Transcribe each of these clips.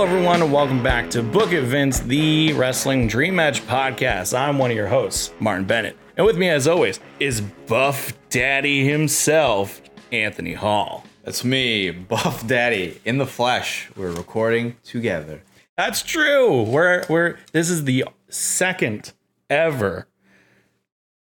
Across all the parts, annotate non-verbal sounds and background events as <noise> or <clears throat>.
Hello, everyone, and welcome back to Book It Vince, the Wrestling Dream Match podcast. I'm one of your hosts, Martin Bennett. And with me, as always, is Buff Daddy himself, Anthony Hall. That's me, Buff Daddy, in the flesh. We're recording together. That's true. We're, we're, this is the second ever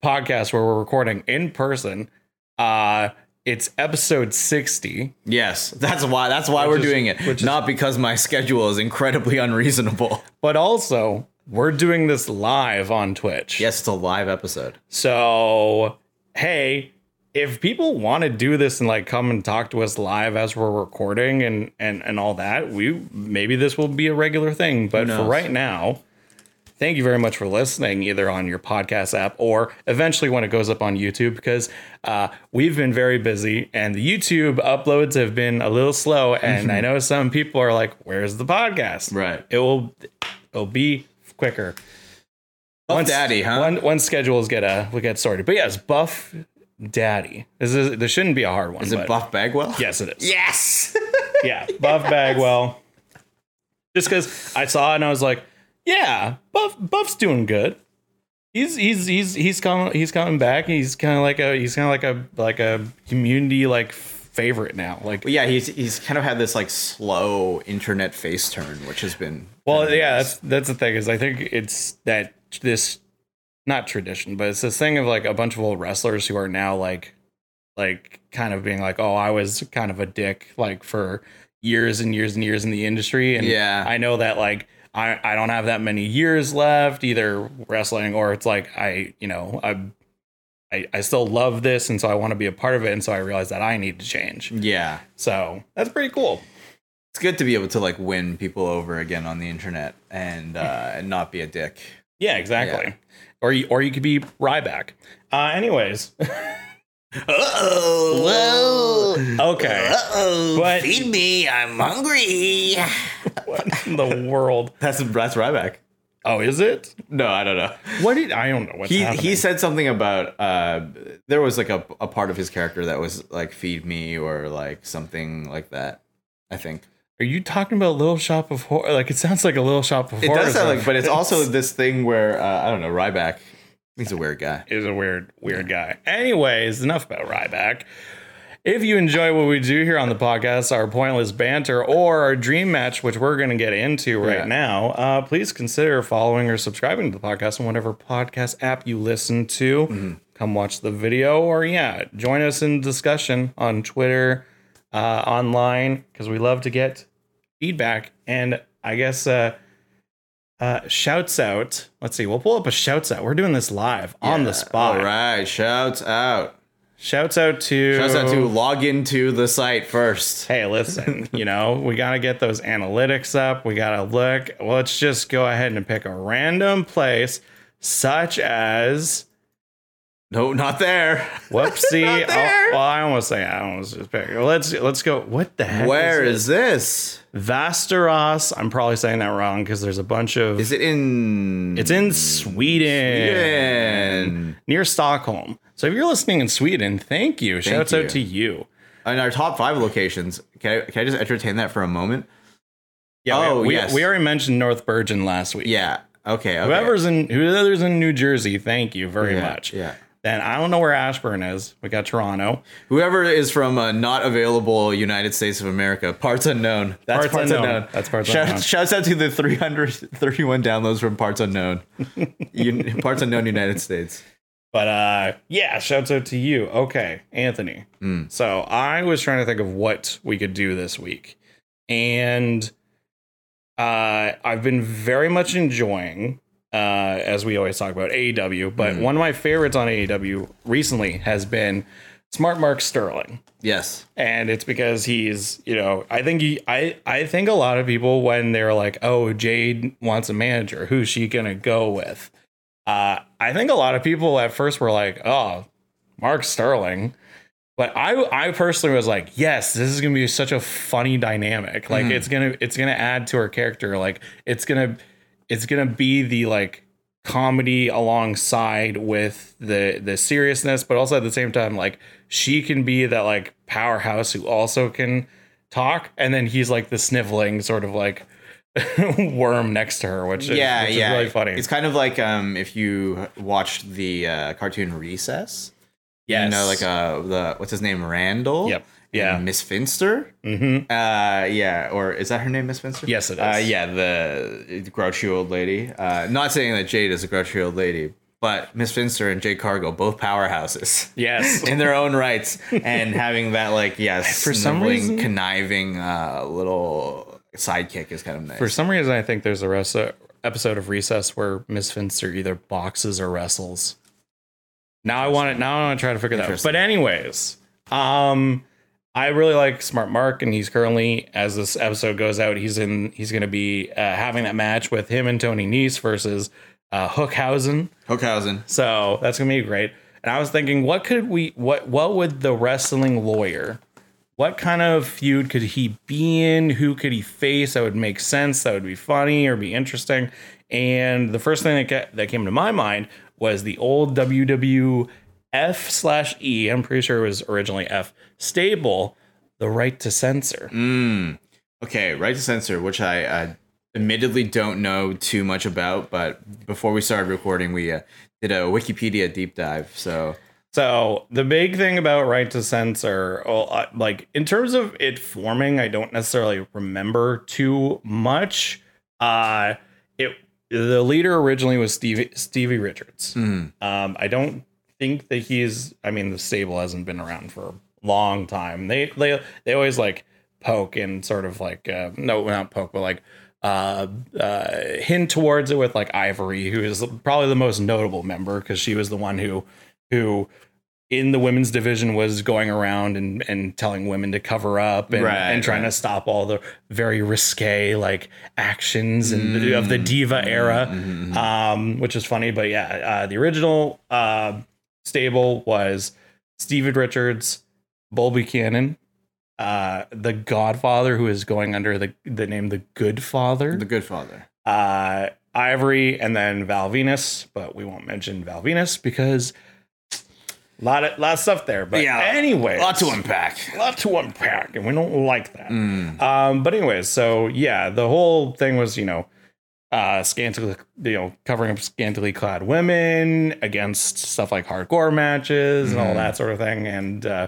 podcast where we're recording in person. Uh, it's episode 60. Yes, that's why. That's why we're is- doing it. is- Not because my schedule is incredibly unreasonable. But also, we're doing this live on Twitch. Yes, it's a live episode. So, hey, if people want to do this and like come and talk to us live as we're recording and and and all that, we maybe this will be a regular thing. But for right now, thank you very much for listening, either on your podcast app or eventually when it goes up on YouTube, because uh, we've been very busy and the YouTube uploads have been a little slow. And I know some people are like, "Where's the podcast?" Right. It will it'll be quicker. Buff Daddy, huh? One one schedules get uh will get sorted. But yes, Buff Daddy. This is this shouldn't be a hard one. Is it Buff Bagwell? Yes, it is. Yes. <laughs> Yeah, Buff Bagwell. <laughs> Just because I saw it and I was like, yeah, Buff Buff's doing good. He's he's he's he's coming he's coming back. He's kind of like a he's kind of like a like a community like favorite now. Like But yeah, he's he's kind of had this like slow internet face turn, which has been Well, yeah, that's that's the thing is I think it's that this not tradition, but it's this thing of like a bunch of old wrestlers who are now like like kind of being like, "Oh, I was kind of a dick like for years and years and years in the industry." And Yeah. I know that like I I don't have that many years left either wrestling or it's like I, you know, I I, I still love this and so I want to be a part of it and so I realize that I need to change. yeah. So, that's pretty cool. It's good to be able to like win people over again on the internet and uh, <laughs> and not be a dick. Yeah, exactly. Or you, or you could be Ryback. Uh, anyways, <laughs> Oh, Whoa. okay. Uh oh, But- feed me, I'm hungry. What in the world? That's that's Ryback. Oh, is it? No, I don't know. What did I don't know what's he happening. he said something about uh there was like a, a part of his character that was like feed me or like something like that i think Are you talking about Little Shop of Horror? Like it sounds like a Little Shop of it does sound like but it's also this thing where uh, i don't know ryback he's a weird guy He's a weird, weird guy. Anyways, enough about Ryback. If you enjoy what we do here on the podcast, our pointless banter or our dream match, which we're going to get into right Yeah. now, uh, please consider following or subscribing to the podcast on whatever podcast app you listen to. Mm-hmm. Come watch the video, or yeah, join us in discussion on Twitter, uh, online, because we love to get feedback. And I guess uh, uh, shouts out. Let's see, we'll pull up a shouts out. We're doing this live on the spot. all right shouts out Shouts out to shouts out to log into the site first Hey, listen, <laughs> you know, we got to get those analytics up. We got to look. Let's just go ahead and pick a random place such as no not there whoopsie. <laughs> Not oh, there. Oh, well, I almost say I almost just pick. Let's let's go. What the heck? where is, is this it? Västerås? I'm probably saying that wrong because there's a bunch of is it in It's in Sweden, Sweden. near Stockholm. So if you're listening in Sweden, thank you. Shouts you. out to you. in our top five locations can I, can I just entertain that for a moment Yeah. we- Oh, we, yes. we already mentioned North Bergen last week. yeah okay, okay. Whoever's in whoever's in New Jersey, thank you very yeah, much. yeah Then I don't know where Ashburn is. We got Toronto. Whoever is from uh, not available United States of America, parts unknown. That's Parts parts, unknown. unknown. That's parts Shout- unknown. Shouts out to the 331 downloads from parts unknown. <laughs> Un- parts unknown United States. But uh yeah, shouts out to you. Okay, Anthony. Hmm. So I was trying to think of what we could do this week. And uh I've been very much enjoying uh as we always talk about AEW, but Hmm. one of my favorites on AEW recently has been Smart Mark Sterling. Yes. and it's because he's you know i think he i i think a lot of people when they're like oh jade wants a manager who's she gonna go with uh i think a lot of people at first were like oh mark sterling but i i personally was like yes this is gonna be such a funny dynamic like Mhm. it's gonna it's gonna add to her character like it's gonna it's gonna be the like comedy alongside with the the seriousness but also at the same time like she can be that like powerhouse who also can talk and then he's like the sniveling sort of like <laughs> worm next to her, which is, yeah, which yeah, is really funny. It's kind of like um if you watched the uh, cartoon Recess. yes. You know, like uh the what's his name, Randall. Yep. Yeah. Miss Finster. Mm-hmm. Uh, yeah, or is that her name, Miss Finster? Yes, it Uh, yeah, the grouchy old lady. Uh, not saying that Jade is a grouchy old lady, but Miss Finster and Jade Cargill both powerhouses. Yes. <laughs> in their own rights and having that like yes <laughs> For some reason- conniving uh little sidekick is kind of nice For some reason, I think there's a res- episode of Recess where Miss Finster either boxes or wrestles. Now I want it. Now I want to try to figure that out. But anyways, um, I really like Smart Mark, and he's currently, as this episode goes out, he's in. He's going to be uh, having that match with him and Tony Nese versus uh, Hookhausen. Hookhausen. So that's gonna be great. And I was thinking, what could we what what would the wrestling lawyer, what kind of feud could he be in? Who could he face that would make sense, that would be funny or be interesting? And the first thing that ca- that came to my mind was the old WWF slash E. I'm pretty sure it was originally F stable, the right to censor. Mm. Okay, right to censor, which I uh, admittedly don't know too much about, but before we started recording, we uh, did a Wikipedia deep dive. So So the big thing about right to censor, well, uh, like in terms of it forming, I don't necessarily remember too much. Uh, it the leader originally was Stevie Stevie Richards. mm, Um, I don't think that he's. I mean, the stable hasn't been around for a long time. They they they always like poke and sort of like uh, no, not poke, but like uh, uh, hint towards it with like Ivory, who is probably the most notable member because she was the one who who in the women's division was going around and, and telling women to cover up and, Right, and trying right. to stop all the very risque like actions and of the Mm, diva era mhm, mhm. um, which is funny. But yeah, uh, the original uh, stable was Steven Richards, Bull Buchanan, uh, the Godfather, who is going under the the name the Good Father, the Good Father. uh, Ivory, and then Val Venis. But we won't mention Val Venis because a lot of lot of stuff there. But Yeah, anyway, Lot to unpack. lot to unpack, and we don't like that. Mm. Um, but anyways, so yeah, the whole thing was, you know, uh, scantily, you know, covering up scantily clad women against stuff like hardcore matches and all Mhm. that sort of thing. And uh,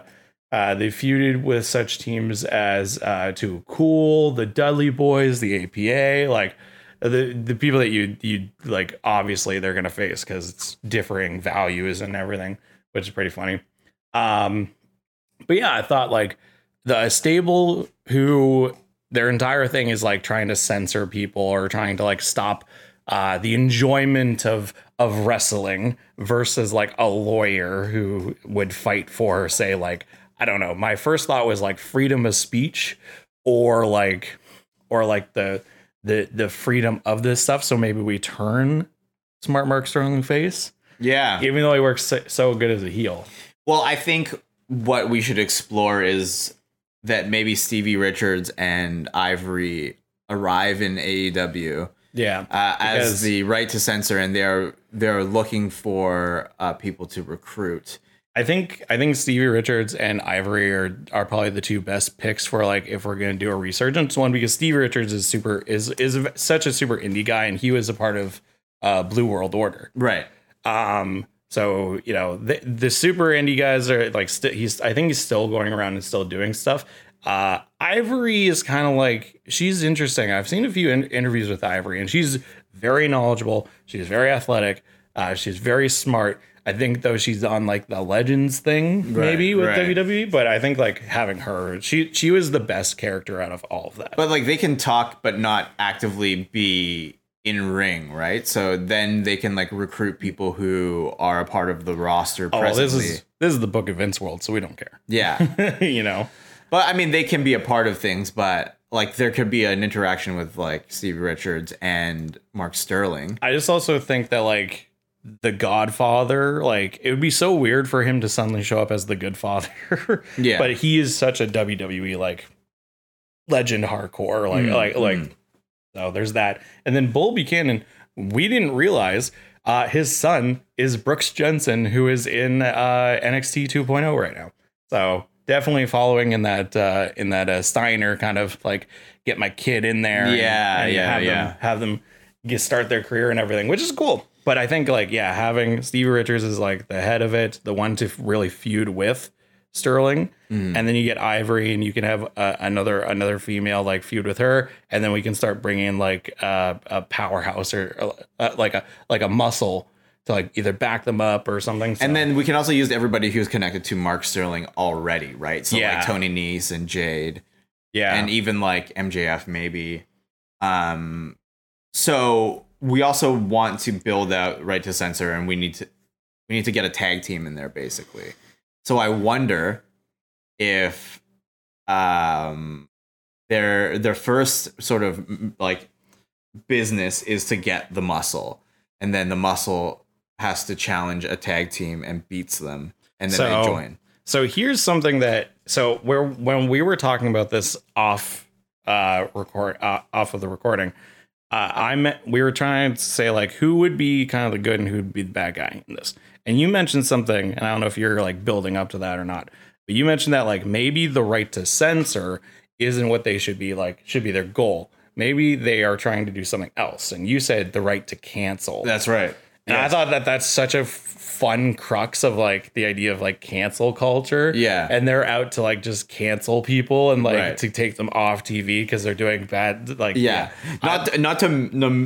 uh, they feuded with such teams as uh, Too Cool, the Dudley Boys, the APA, like the the people that you you like. Obviously, they're gonna face because it's differing values and everything, which is pretty funny. Um, but yeah, I thought like the stable who their entire thing is like trying to censor people or trying to like stop uh, the enjoyment of of wrestling versus like a lawyer who would fight for say like I don't know. My first thought was like freedom of speech or like or like the the the freedom of this stuff. So maybe we turn Smart Mark Sterling face, Yeah. even though he works so, so good as a heel. Well, I think what we should explore is that maybe Stevie Richards and Ivory arrive in AEW Yeah. uh, as the right to censor, and they're they're looking for uh, people to recruit. I think I think Stevie Richards and Ivory are are probably the two best picks for like if we're gonna do a resurgence one because Stevie Richards is super is is such a super indie guy and he was a part of uh, Blue World Order. Right. Um, so you know the the super indie guys are like st- he's I think he's still going around and still doing stuff. Uh, Ivory is kind of like she's interesting. I've seen a few in- interviews with Ivory and she's very knowledgeable. She's very athletic. Uh, she's very smart. I think though she's on like the legends thing maybe with right. WWE, but I think like having her, she she was the best character out of all of that. But like they can talk, but not actively be in ring, right? So then they can like recruit people who are a part of the roster oh, presently. this is this is the Book of Vince world, so we don't care. yeah. <laughs> you know. But I mean, they can be a part of things, but like there could be an interaction with like Steve Richards and Mark Sterling. I just also think that like the Godfather, like it would be so weird for him to suddenly show up as the good father. <laughs> Yeah. But he is such a WWE like legend hardcore. Like Mm, like like mm. So there's that. And then Bull Buchanan, we didn't realize uh his son is Brooks Jensen, who is in uh NXT 2.0 right now. So definitely following in that uh, in that uh, Steiner kind of like get my kid in there. and- Yeah, and yeah, have yeah. Them, have them get start their career and everything, which is cool. But I think like yeah, having Stevie Richards is like the head of it, the one to really feud with Sterling, Mm. and then you get Ivory, and you can have uh, another another female like feud with her, and then we can start bringing like uh, a powerhouse or uh, like a like a muscle to like either back them up or something. So- And then we can also use everybody who's connected to Mark Sterling already, right? So Yeah. like Tony Nese and Jade. yeah, and even like MJF maybe. Um, so we also want to build out right to censor, and we need to we need to get a tag team in there basically. So I wonder if um their their first sort of like business is to get the muscle, and then the muscle has to challenge a tag team and beats them, and then So- they join. So here's something that so where when we were talking about this off uh record uh, off of the recording, uh, I met we were trying to say like who would be kind of the good and who would be the bad guy in this. And you mentioned something, and I don't know if you're like building up to that or not, but you mentioned that like maybe the right to censor isn't what they should be like should be their goal. Maybe they are trying to do something else. And you said the right to cancel. That's right. And I thought that that's such a f- fun crux of like the idea of like cancel culture. Yeah. And they're out to like just cancel people and like Right. to take them off TV because they're doing bad. Like, yeah, not not to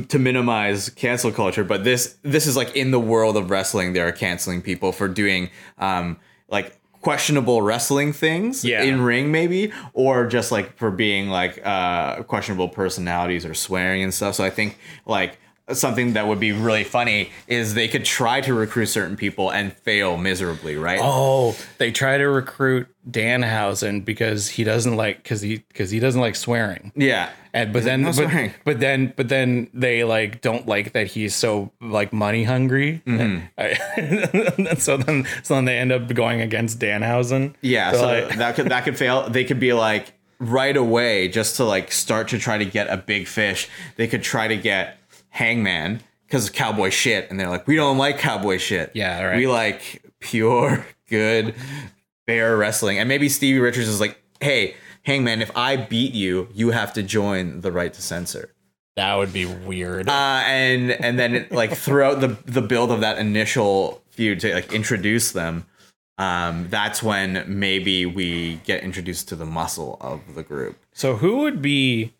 to minimize cancel culture, but this this is like in the world of wrestling, they are canceling people for doing um like questionable wrestling things Yeah. in ring maybe or just like for being like uh questionable personalities or swearing and stuff so i think like something that would be really funny is they could try to recruit certain people and fail miserably right Oh, they try to recruit Danhausen because he doesn't like because he because he doesn't like swearing. yeah And but then no but, but then but then they like don't like that he's so like money hungry. Mm-hmm. <laughs> so then so then they end up going against Danhausen. Yeah, So, so like- that could that could fail. They could be like right away just to like start to try to get a big fish. They could try to get Hangman because of cowboy shit, and they're like, we don't like cowboy shit. Yeah, right. We like pure, good, fair wrestling. And maybe Stevie Richards is like, hey, Hangman, if I beat you, you have to join the right to censor. That would be weird. Uh, and and then like throughout the the build of that initial feud to like introduce them, um, that's when maybe we get introduced to the muscle of the group. so who would be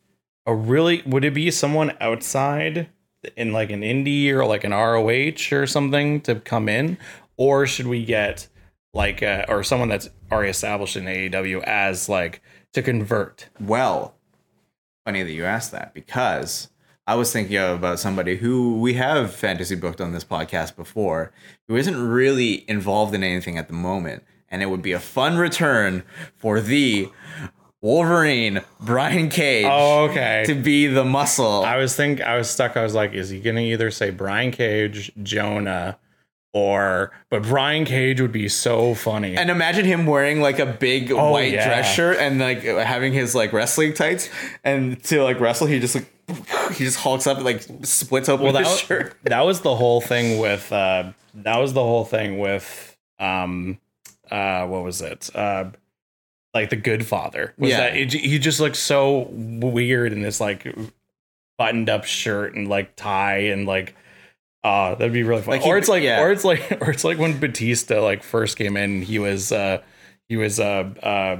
a really would it be someone outside in like an indie or like an ROH or something to come in or should we get like uh, or someone that's already established in AEW as like to convert? Well, funny that you asked that because I was thinking about somebody who we have fantasy booked on this podcast before, who isn't really involved in anything at the moment, and it would be a fun return for the Wolverine Brian Cage Oh, okay. to be the muscle. I was think I was stuck. I was like, is he gonna either say Brian Cage, Jonah, or but Brian Cage would be so funny. And imagine him wearing like a big Oh, white yeah. dress shirt and like having his like wrestling tights, and to like wrestle, he just like he just hulks up and like splits open well, that his was, shirt. <laughs> that was the whole thing with uh, that was the whole thing with um uh what was it uh like the Good Father was Yeah. that it, he just looked so weird in this like buttoned up shirt and like tie and like. Uh, that'd be really fun. Like he- or it's like, yeah. or it's like, <laughs> or it's like when Batista like first came in, he was, uh, he was, uh, uh,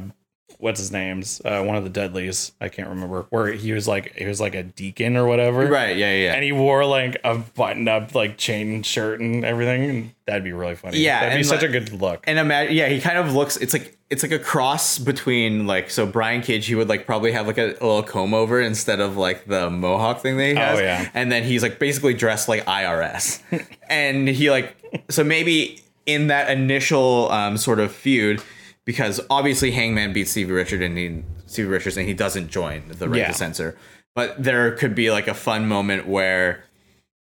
what's his name's, uh, one of the Dudleys. I can't remember where he was like, he was like a deacon or whatever, Right? Yeah, yeah. and he wore like a buttoned up like chain shirt and everything. And that'd be really funny. Yeah, that'd be such a good look. and imagine, yeah, he kind of looks. It's like it's like a cross between like so Brian Cage. He would like probably have like a, a little comb over instead of like the mohawk thing that he has. Oh, yeah. and then he's like basically dressed like IRS, <laughs> and he like so maybe in that initial um, sort of feud. Because obviously Hangman beats Stevie Richard and he, Stevie Richards and he doesn't join the right Yeah. to censor. But there could be like a fun moment where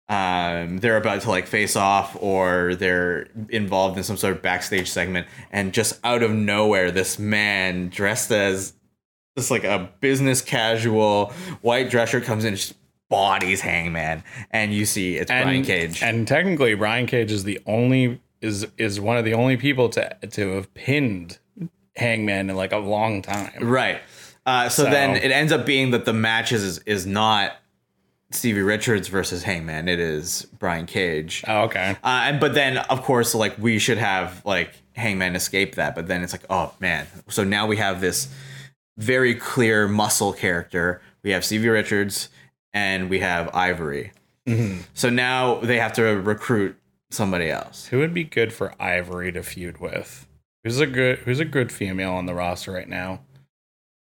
um, they're about to like face off or they're involved in some sort of backstage segment and just out of nowhere this man dressed as just like a business casual white dress shirt comes in and just bodies hangman and you see it's and, brian cage and technically Brian Cage is the only is is one of the only people to to have pinned Hangman in like a long time. Right. Uh, so, So- then it ends up being that the match is is not Stevie Richards versus Hangman. It is Brian Cage. Oh, okay. Uh, and but then of course like we should have like Hangman escape that. But then it's like oh man. So now we have this very clear muscle character. We have Stevie Richards and we have Ivory. So now they have to recruit somebody else. Who would be good for Ivory to feud with? Who's a good Who's a good female on the roster right now?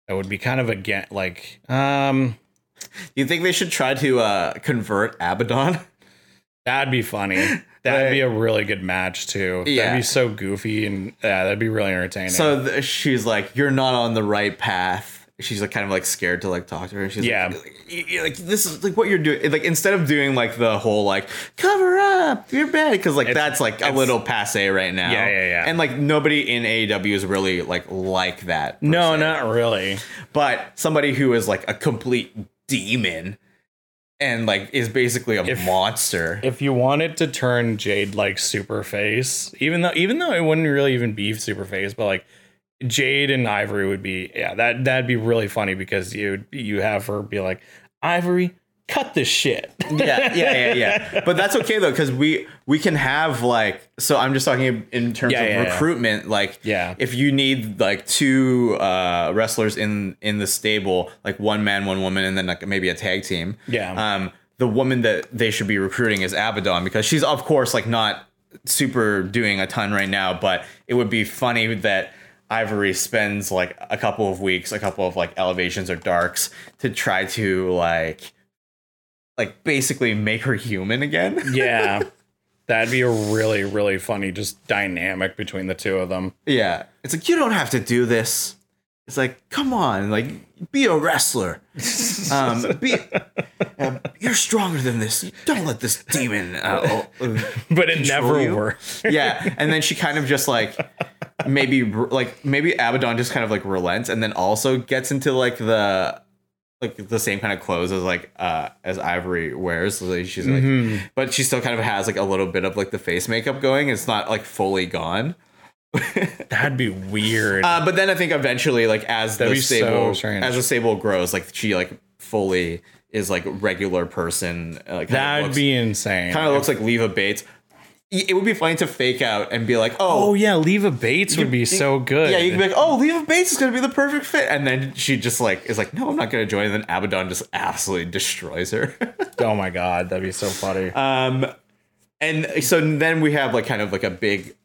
That would be kind of again like um Do you think they should try to uh, convert Abaddon? <laughs> that'd be funny. That'd be a really good match too. Yeah. That'd be so goofy and yeah, that'd be really entertaining. So th- she's like, "You're not on the right path." She's like, kind of like scared to like talk to her. She's Yeah. like, "Y- y- like this is like what you're doing. Like instead of doing like the whole like cover up, you're bad because like It's- that's like a little passe right now. Yeah, yeah, yeah. And like nobody in AEW is really like like that. no, se. not really. But somebody who is like a complete demon and like is basically a If- monster. If you wanted to turn Jade like super face, even though even though it wouldn't really even be super face, but like Jade and Ivory would be yeah, that that'd be really funny because you you have her be like, Ivory, cut this shit. yeah, yeah, yeah, yeah. <laughs> But that's okay though, because we we can have like. So I'm just talking in terms Yeah, of yeah, yeah. recruitment. Like, Yeah. if you need like two uh, wrestlers in in the stable, like one man, one woman, and then like maybe a tag team. Yeah. Um, the woman that they should be recruiting is Abaddon because she's of course like not super doing a ton right now, but it would be funny that. Ivory spends like a couple of weeks, a couple of like elevations or darks to try to like like basically make her human again. <laughs> yeah. That'd be a really, really funny just dynamic between the two of them. yeah. It's like you don't have to do this. It's like, come on, like be a wrestler. <laughs> Um, be uh, you're stronger than this. Don't let this demon. Uh, <laughs> uh, But it never you. worked. yeah, and then she kind of just like maybe like maybe Abaddon just kind of like relents, and then also gets into like the like the same kind of clothes as like uh as Ivory wears. So like, she's like, Mm-hmm. but she still kind of has like a little bit of like the face makeup going. It's not like fully gone. <laughs> That'd be weird. Uh, but then I think eventually, like as That'd the be so stable as the stable grows, like she like fully is like regular person. uh, Like That'd be insane. kind of looks like Leva Bates. It would be funny to fake out and be like, oh oh. yeah, Leva Bates would be so good. Yeah, you could be like, oh, Leva Bates is gonna be the perfect fit, and then she just like is like, no, I'm not gonna join. And then Abaddon just absolutely destroys her. <laughs> oh my god, that'd be so funny. um, and so then we have like kind of like a big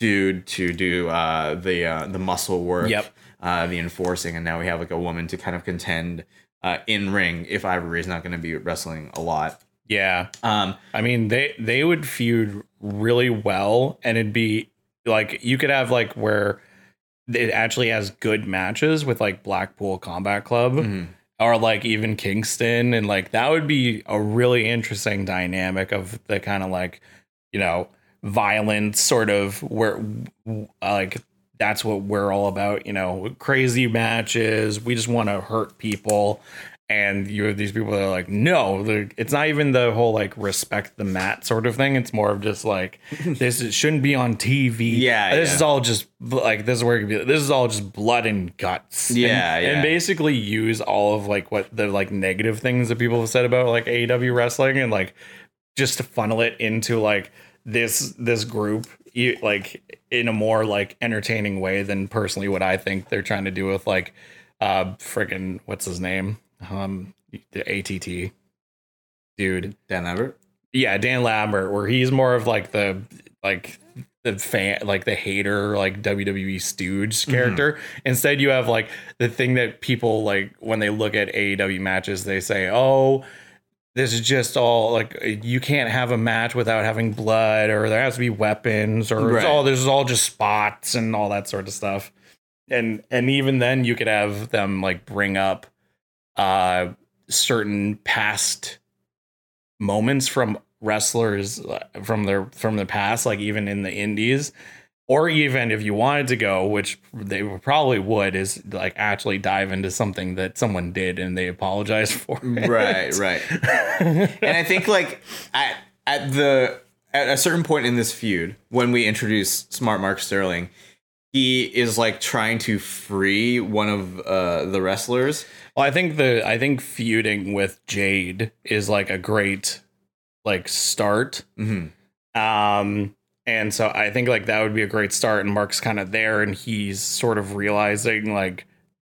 dude to do uh the uh the muscle work, Yep. uh the enforcing, and now we have like a woman to kind of contend uh in ring if Ivory is not going to be wrestling a lot. Yeah. Um, I mean, they they would feud really well, and it'd be like you could have like where it actually has good matches with like Blackpool Combat Club mhm. or like even Kingston, and like that would be a really interesting dynamic of the kind of like you know violent sort of where like that's what we're all about, you know, crazy matches. We just want to hurt people. And you have these people that are like, no, it's not even the whole like respect the mat sort of thing. It's more of just like, <laughs> this is- shouldn't be on TV. Yeah, This yeah. is all just like, this is where it could be, this is all just blood and guts. And- Yeah, And basically use all of like what the like negative things that people have said about like AEW wrestling and like just to funnel it into like this this group like in a more like entertaining way than personally what I think they're trying to do with like uh friggin' what's his name um the ATT dude Dan Lambert. yeah Dan Lambert where he's more of like the like the fan like the hater like WWE stooge character instead you have like the thing that people like when they look at AEW matches they say oh this is just all like you can't have a match without having blood or there has to be weapons or Right. it's all this is all just spots and all that sort of stuff and and even then you could have them like bring up uh certain past moments from wrestlers uh, from their from the past like even in the indies or even if you wanted to go which they probably would is like actually dive into something that someone did and they apologize <laughs> for it. Right, right. <laughs> and I think like at at the at a certain point in this feud, when we introduce Smart Mark Sterling, he is like trying to free one of uh, the wrestlers. Well, I think the I think feuding with Jade is like a great like start. hmm Um and so I think like that would be a great start and Mark's kind of there and he's sort of realizing like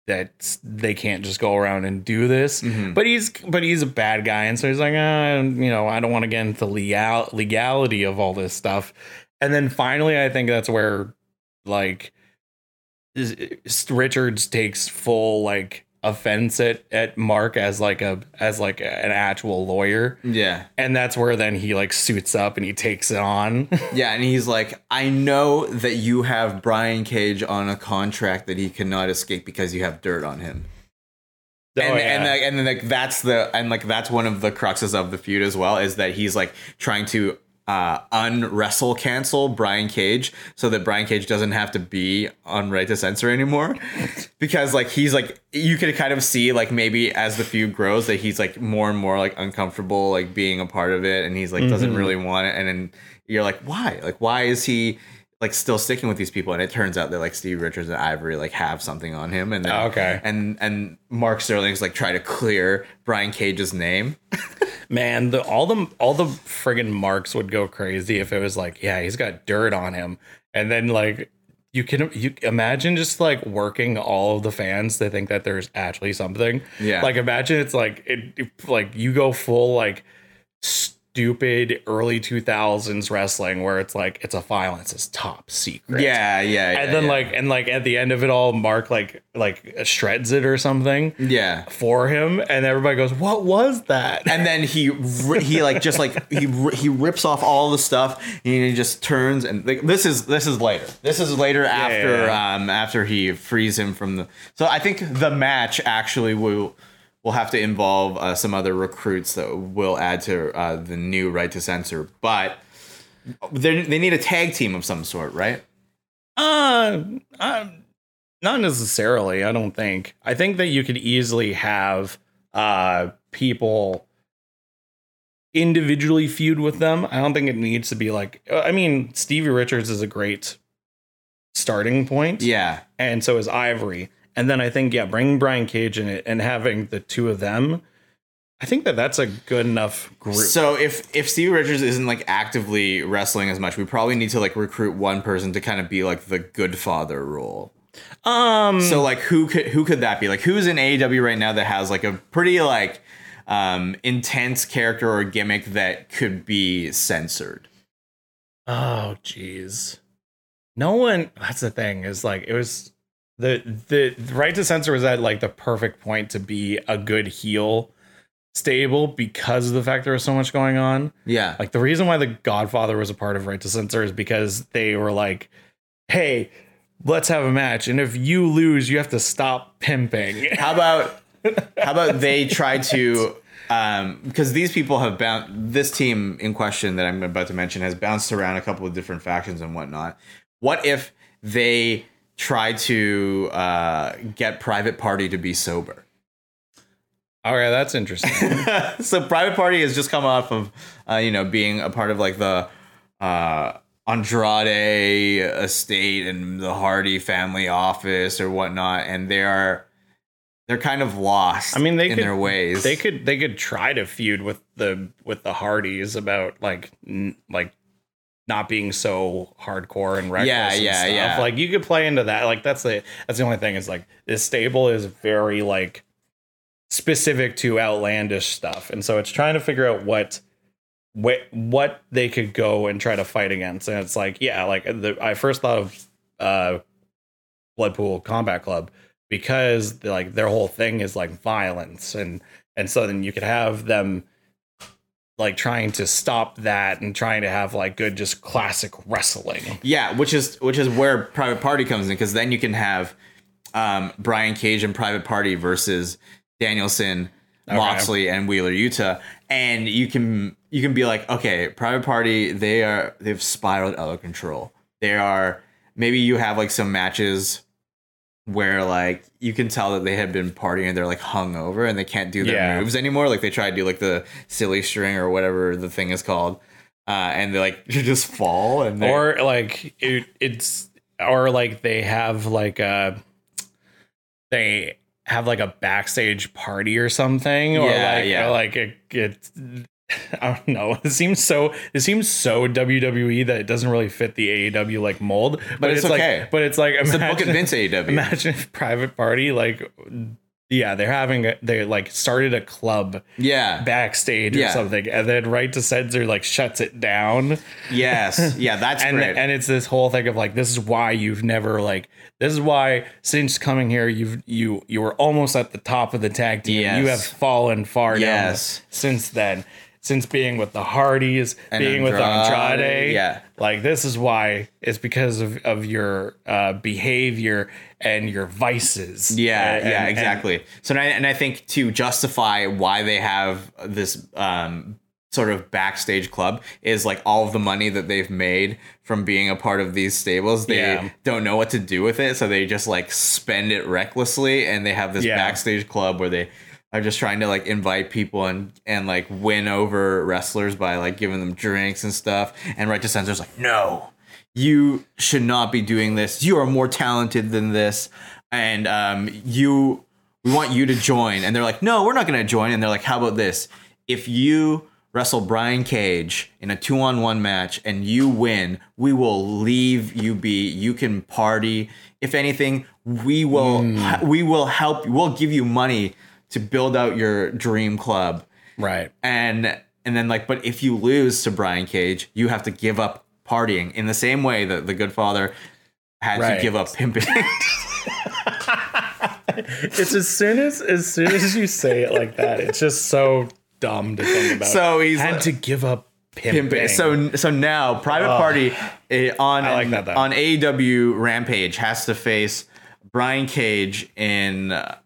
that they can't just go around and do this. Mhm. But he's but he's a bad guy and so he's like, uh, you know, I don't want to get into legal legality of all this stuff. And then finally I think that's where like Richards takes full like offense at at Mark as like a as like an actual lawyer Yeah, and that's where then he like suits up and he takes it on <laughs> yeah, and he's like, I know that you have Brian Cage on a contract that he cannot escape because you have dirt on him. Oh, and, Oh, yeah. and like, and then like that's the and like that's one of the cruxes of the feud as well is that he's like trying to uh unwrestle cancel Brian Cage so that Brian Cage doesn't have to be on right to censor anymore. <laughs> Because like he's like you could kind of see like maybe as the feud grows that he's like more and more like uncomfortable like being a part of it and he's like doesn't Mhm. really want it. And then you're like why? Like why is he like still sticking with these people? And it turns out that like Steve Richards and Ivory like have something on him. And then okay. and and Mark Sterling's like try to clear Brian Cage's name. <laughs> man the all the all the friggin marks would go crazy if it was like yeah he's got dirt on him and then like you can you imagine just like working all of the fans to think that there's actually something Yeah. like imagine it's like it, it- like you go full like stupid early 2000s wrestling where it's like it's a file and it says top secret yeah, yeah, yeah. and then yeah. like and like at the end of it all mark like like shreds it or something yeah. for him and everybody goes what was that And then he he like just like he he rips off all the stuff and he just turns and like this is this is later. This is later after yeah. um after he frees him from the. So I think the match actually will will have to involve uh, some other recruits that will add to uh, the new right to censor, but they they need a tag team of some sort, right? uh, uh not necessarily i don't think i think that you could easily have uh people individually feud with them i don't think it needs to be like uh, i mean stevie richards is a great starting point Yeah. and so is Ivory. And then I think yeah, bringing Brian Cage in it and having the two of them, I think that that's a good enough group. So if if Stevie Richards isn't like actively wrestling as much, we probably need to like recruit one person to kind of be like the good father role. um, So like who could who could that be? Like who's in AEW right now that has like a pretty like um intense character or gimmick that could be censored? oh jeez, no one. That's the thing is like it was the the right to censor was at like the perfect point to be a good heel stable because of the fact there was so much going on. Yeah. Like the reason why the Godfather was a part of Right to Censor is because they were like, "Hey, let's have a match, and if you lose, you have to stop pimping." <laughs> How about how about they try to um because these people have bounced this team in question that I'm about to mention has bounced around a couple of different factions and whatnot. What if they try to uh get private party to be sober? Okay, that's interesting. <laughs> so private party has just come off of uh, you know being a part of like the uh Andrade estate and the Hardy family office or whatnot, and they are they're kind of lost I mean, they in could- their ways. they could they could try to feud with the with the Hardys about like n- like not being so hardcore and reckless. Yeah, yeah, stuff. yeah. Like you could play into that. Like that's the that's the only thing is like this stable is very like specific to outlandish stuff, and so it's trying to figure out what what what they could go and try to fight against. And it's like yeah, like the I first thought of uh Bloodpool Combat Club because like their whole thing is like violence and and so then you could have them like trying to stop that and trying to have like good just classic wrestling. Yeah, which is which is where Private Party comes in because then you can have um, Brian Cage and Private Party versus Danielson, Okay. Moxley, and Wheeler Yuta, and you can you can be like, okay, Private Party, they are they've spiraled out of control. They are maybe you have like some matches where like you can tell that they have been partying and they're like hungover and they can't do their Yeah. moves anymore. Like they try to do like the silly string or whatever the thing is called. Uh, and they like <laughs> just fall and Or like it, it's or like they have like a they have like a backstage party or something or Yeah, like yeah. or like it, it <laughs> I don't know. It seems so. It seems so WWE that it doesn't really fit the AEW like mold. But, it's like, okay. but it's like It's the book imagine, of Vince AEW. imagine if Private Party like, yeah, they're having a, they like started a club yeah. backstage Yeah. or something, and then Right to Censor like shuts it down Yes. <laughs> Yeah. That's and great. and it's this whole thing of like this is why you've never like this is why since coming here you've you you were almost at the top of the tag team Yes. you have fallen far Yes. down since then since being with the Hardys And being with Andrade, Andrade yeah. like this is why it's because of of your uh behavior and your vices Yeah, And- yeah, and- exactly. so, and I, and I think to justify why they have this um, sort of backstage club is like all of the money that they've made from being a part of these stables. They Yeah. don't know what to do with it, so they just like spend it recklessly, and they have this Yeah. backstage club where they are just trying to like invite people and and like win over wrestlers by like giving them drinks and stuff. And Right to Censor's like, no, you should not be doing this. You are more talented than this, and um, you we want you to join. And they're like, no, we're not going to join. And they're like, how about this? If you wrestle Brian Cage in a two on one match and you win, we will leave you be. You can party. If anything, we will we will help. We'll give you money to build out your dream club. Right. And and then like but if you lose to Brian Cage you have to give up partying in the same way that the good father had Right. to give up pimping. <laughs> It's as soon as as soon as you say it like that it's just so dumb to think about. So he's had like- to give up pimping. pimping. So so now private party eh, on like that, on AEW Rampage has to face Brian Cage in uh,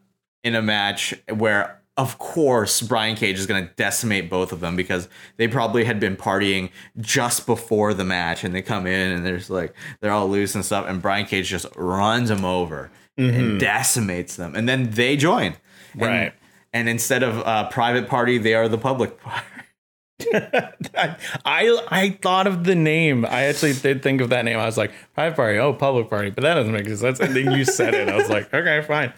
in a match where of course Brian Cage is going to decimate both of them because they probably had been partying just before the match and they come in and there's like they're all loose and stuff and Brian Cage just runs them over and decimates them and then they join And- Right. and instead of uh, private party they are the public <laughs> party I, I I thought of the name. I actually did think of that name. I was like, private party, oh, public party, but that doesn't make sense. And then you said it. I was like, okay, fine.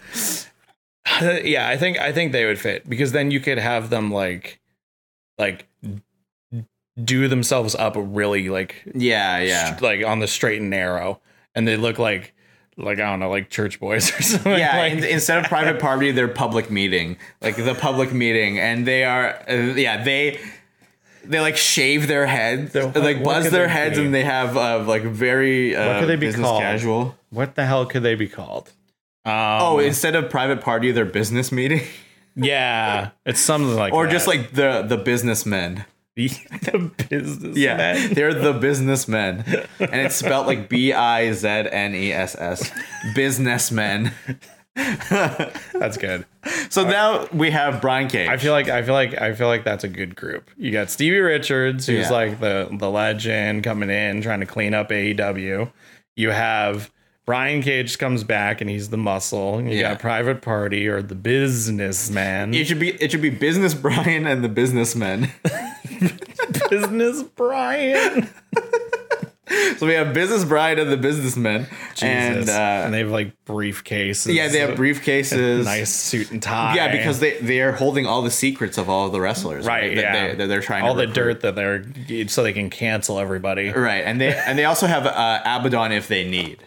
<laughs> yeah, I think I think they would fit because then you could have them like like do themselves up really like yeah yeah like on the straight and narrow, and they look like like I don't know like church boys <laughs> or something. Yeah, like, in- instead of private party, they're public meeting, like the public meeting, and they are, uh, yeah, they they like shave their heads, So, like buzz their heads, be? and they have uh, like very uh, could they be called? casual. what the hell could they be called? Um, Oh, instead of private party, they're business meeting, <laughs> yeah, it's something like or that. just like the the businessmen. <laughs> the, business. Yeah, they're the businessmen, and it's spelled like B I Z N E S S, businessmen. <laughs> that's good. So now we have Brian Cage. I feel like I feel like I feel like that's a good group. You got Stevie Richards, who's Yeah. like the the legend coming in trying to clean up AEW. You have Brian Cage comes back and he's the muscle. You Yeah. got Private Party or the businessman. it should be it should be business Brian and the businessmen. <laughs> Business Brian. So we have business Brian and the businessmen, and Jesus. uh, and they have like briefcases. yeah, they have briefcases. nice suit and tie. Yeah, because they they are holding all the secrets of all of the wrestlers, right? right, yeah, they, that they're trying all the dirt that they're so they can cancel everybody. right? And they and they also have uh, Abaddon if they need.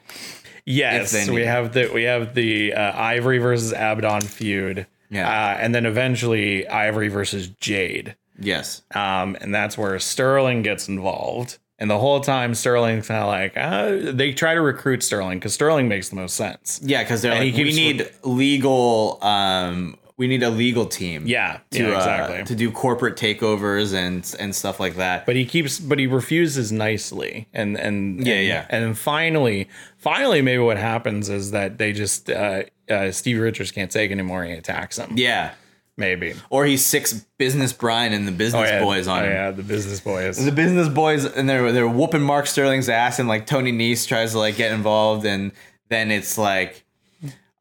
Yes, we have the we have the uh, Ivory versus Abaddon feud. Yeah. uh, and then eventually Ivory versus Jade. Yes, Um, and that's where Sterling gets involved. And the whole time Sterling's kind of like uh, they try to recruit Sterling because Sterling makes the most sense. yeah, because they're And like, we need legal. Um, we need a legal team. Yeah, to yeah, uh, exactly. to do corporate takeovers and and stuff like that. but he keeps but he refuses nicely and and Yeah, and, yeah. and then finally finally maybe what happens is that they just uh, uh steve richards can't take anymore and he attacks him yeah, maybe or he's six business Brian and the business yeah. boys on oh, him. yeah the business boys the business boys and they're they're whooping Mark Sterling's ass and like Tony Nese tries to like get involved and then it's like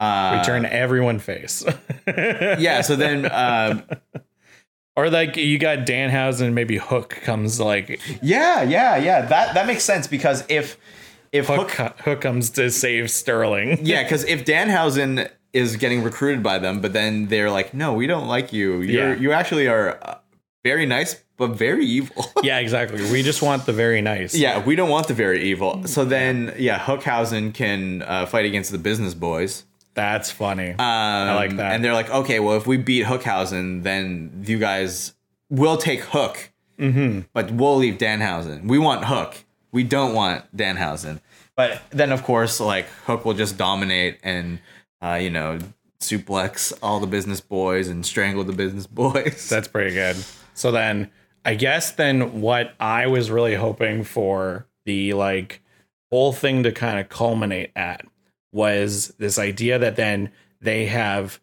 uh we turn everyone face <laughs> yeah so then um or like you got danhausen maybe hook comes like yeah yeah yeah that that makes sense because if if Hook, Hook, Hook comes to save Sterling. <laughs> yeah, because if Danhausen is getting recruited by them, but then they're like, no, we don't like you. You're Yeah. you actually are uh, very nice, but very evil. <laughs> yeah, exactly. We just want the very nice. yeah, we don't want the very evil. So then, yeah, Hookhausen can uh, fight against the business boys. That's funny. Um, I like that. And they're like, okay, well, if we beat Hookhausen, then you guys will take Hook, mm-hmm. but we'll leave Danhausen. We want Hook. We don't want Danhausen. But then, of course, like Hook will just dominate and, uh, you know, suplex all the business boys and strangle the business <laughs> boys. That's pretty good. So then I guess then what I was really hoping for the like whole thing to kind of culminate at was this idea that then they have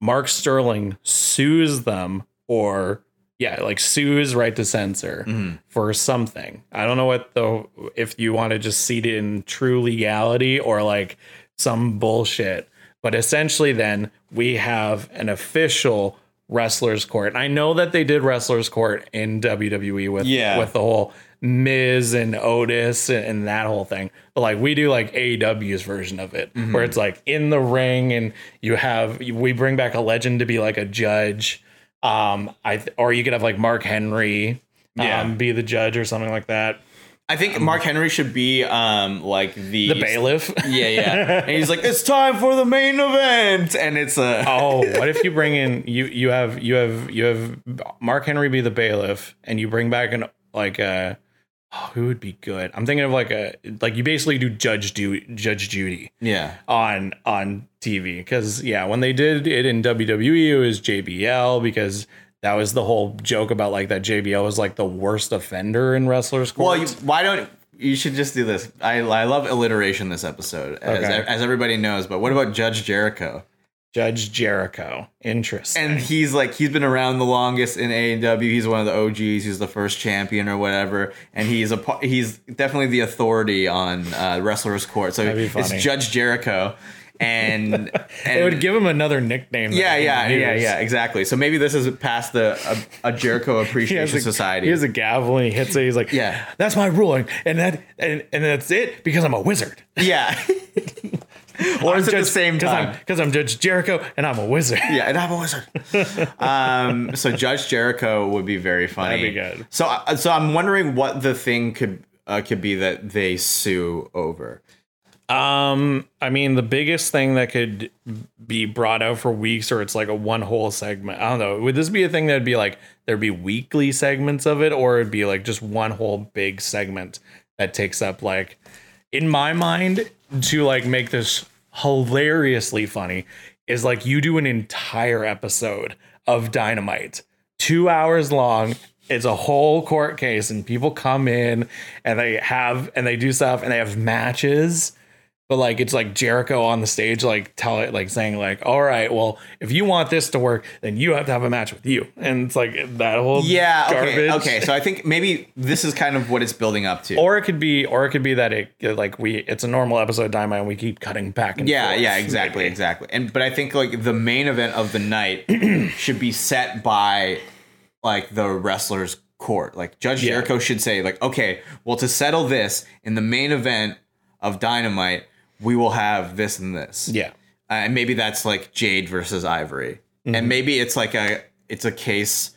Mark Sterling sues them or yeah, like sues right to censor Mhm. for something. I don't know what the if you want to just see it in true legality or like some bullshit. But essentially then we have an official wrestlers court. And I know that they did wrestlers court in WWE with Yeah. with the whole Miz and Otis and, and that whole thing. But like we do like AEW's version of it where it's like in the ring and you have we bring back a legend to be like a judge. Um I th- or you could have like Mark Henry um, Yeah. be the judge or something like that. I think Mark Henry should be um like the The bailiff. <laughs> Yeah, yeah. <laughs> And he's like, it's time for the main event, and it's a oh, <laughs> what if you bring in you you have you have you have Mark Henry be the bailiff and you bring back an like a oh, who would be good? I'm thinking of like a like you basically do Judge du- Judge Judy yeah. on on TV because yeah, when they did it in WWE it was JBL because that was the whole joke about like that JBL was like the worst offender in wrestlers court. Well, you, why don't you should just do this? I I love alliteration this episode, as, Okay. as everybody knows. But what about Judge Jericho? Judge Jericho, interesting. And he's like he's been around the longest in AEW. He's one of the OGs. He's the first champion or whatever, and he's a he's definitely the authority on uh, wrestlers court. So it's. Judge Jericho, and, <laughs> and it would give him another nickname. Yeah, yeah, yeah, yeah, exactly. So maybe this is past the a, a Jericho <laughs> He Appreciation a, Society. He has a gavel and he hits it. He's like, Yeah. that's my ruling, and that and, and that's it because I'm a wizard. yeah. <laughs> or it the same time? I'm, because I'm Judge Jericho and I'm a wizard. yeah, and I'm a wizard. um, so Judge Jericho would be very funny. That'd be good. So, uh, so I'm wondering what the thing could uh, could be that they sue over. Um, I mean, the biggest thing that could be brought out for weeks, or it's like a one whole segment. I don't know. Would this be a thing that'd be like there'd be weekly segments of it, or it'd be like just one whole big segment that takes up like, in my mind, to like make this hilariously funny is like you do an entire episode of Dynamite, two hours long. It's a whole court case, and people come in and they have and they do stuff and they have matches but like it's like Jericho on the stage, like tell it, like saying like, "All right, well, if you want this to work, then you have to have a match with you," and it's like that whole Yeah. Okay. garbage. Okay. So I think maybe this is kind of what it's building up to. or it could be, or it could be that it like we it's a normal episode of Dynamite and we keep cutting back and yeah. forth, Yeah. Exactly. maybe. Exactly. And but I think like the main event of the night <clears throat> should be set by like the wrestlers court like judge Yeah. jericho should say like okay well to settle this in the main event of dynamite we will have this and this Yeah, Uh, and maybe that's like jade versus ivory Mm-hmm. and maybe it's like a it's a case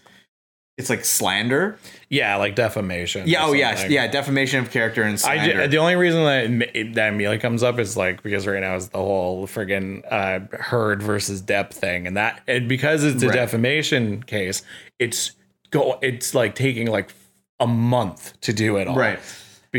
it's like slander yeah, like defamation. yeah oh yeah yeah defamation of character and I slander ju- the only reason that it- that immediately comes up is like because right now is the whole friggin' uh, Heard versus Depp thing, and that and because it's a Right. defamation case, it's go it's like taking like a month to do it all, Right.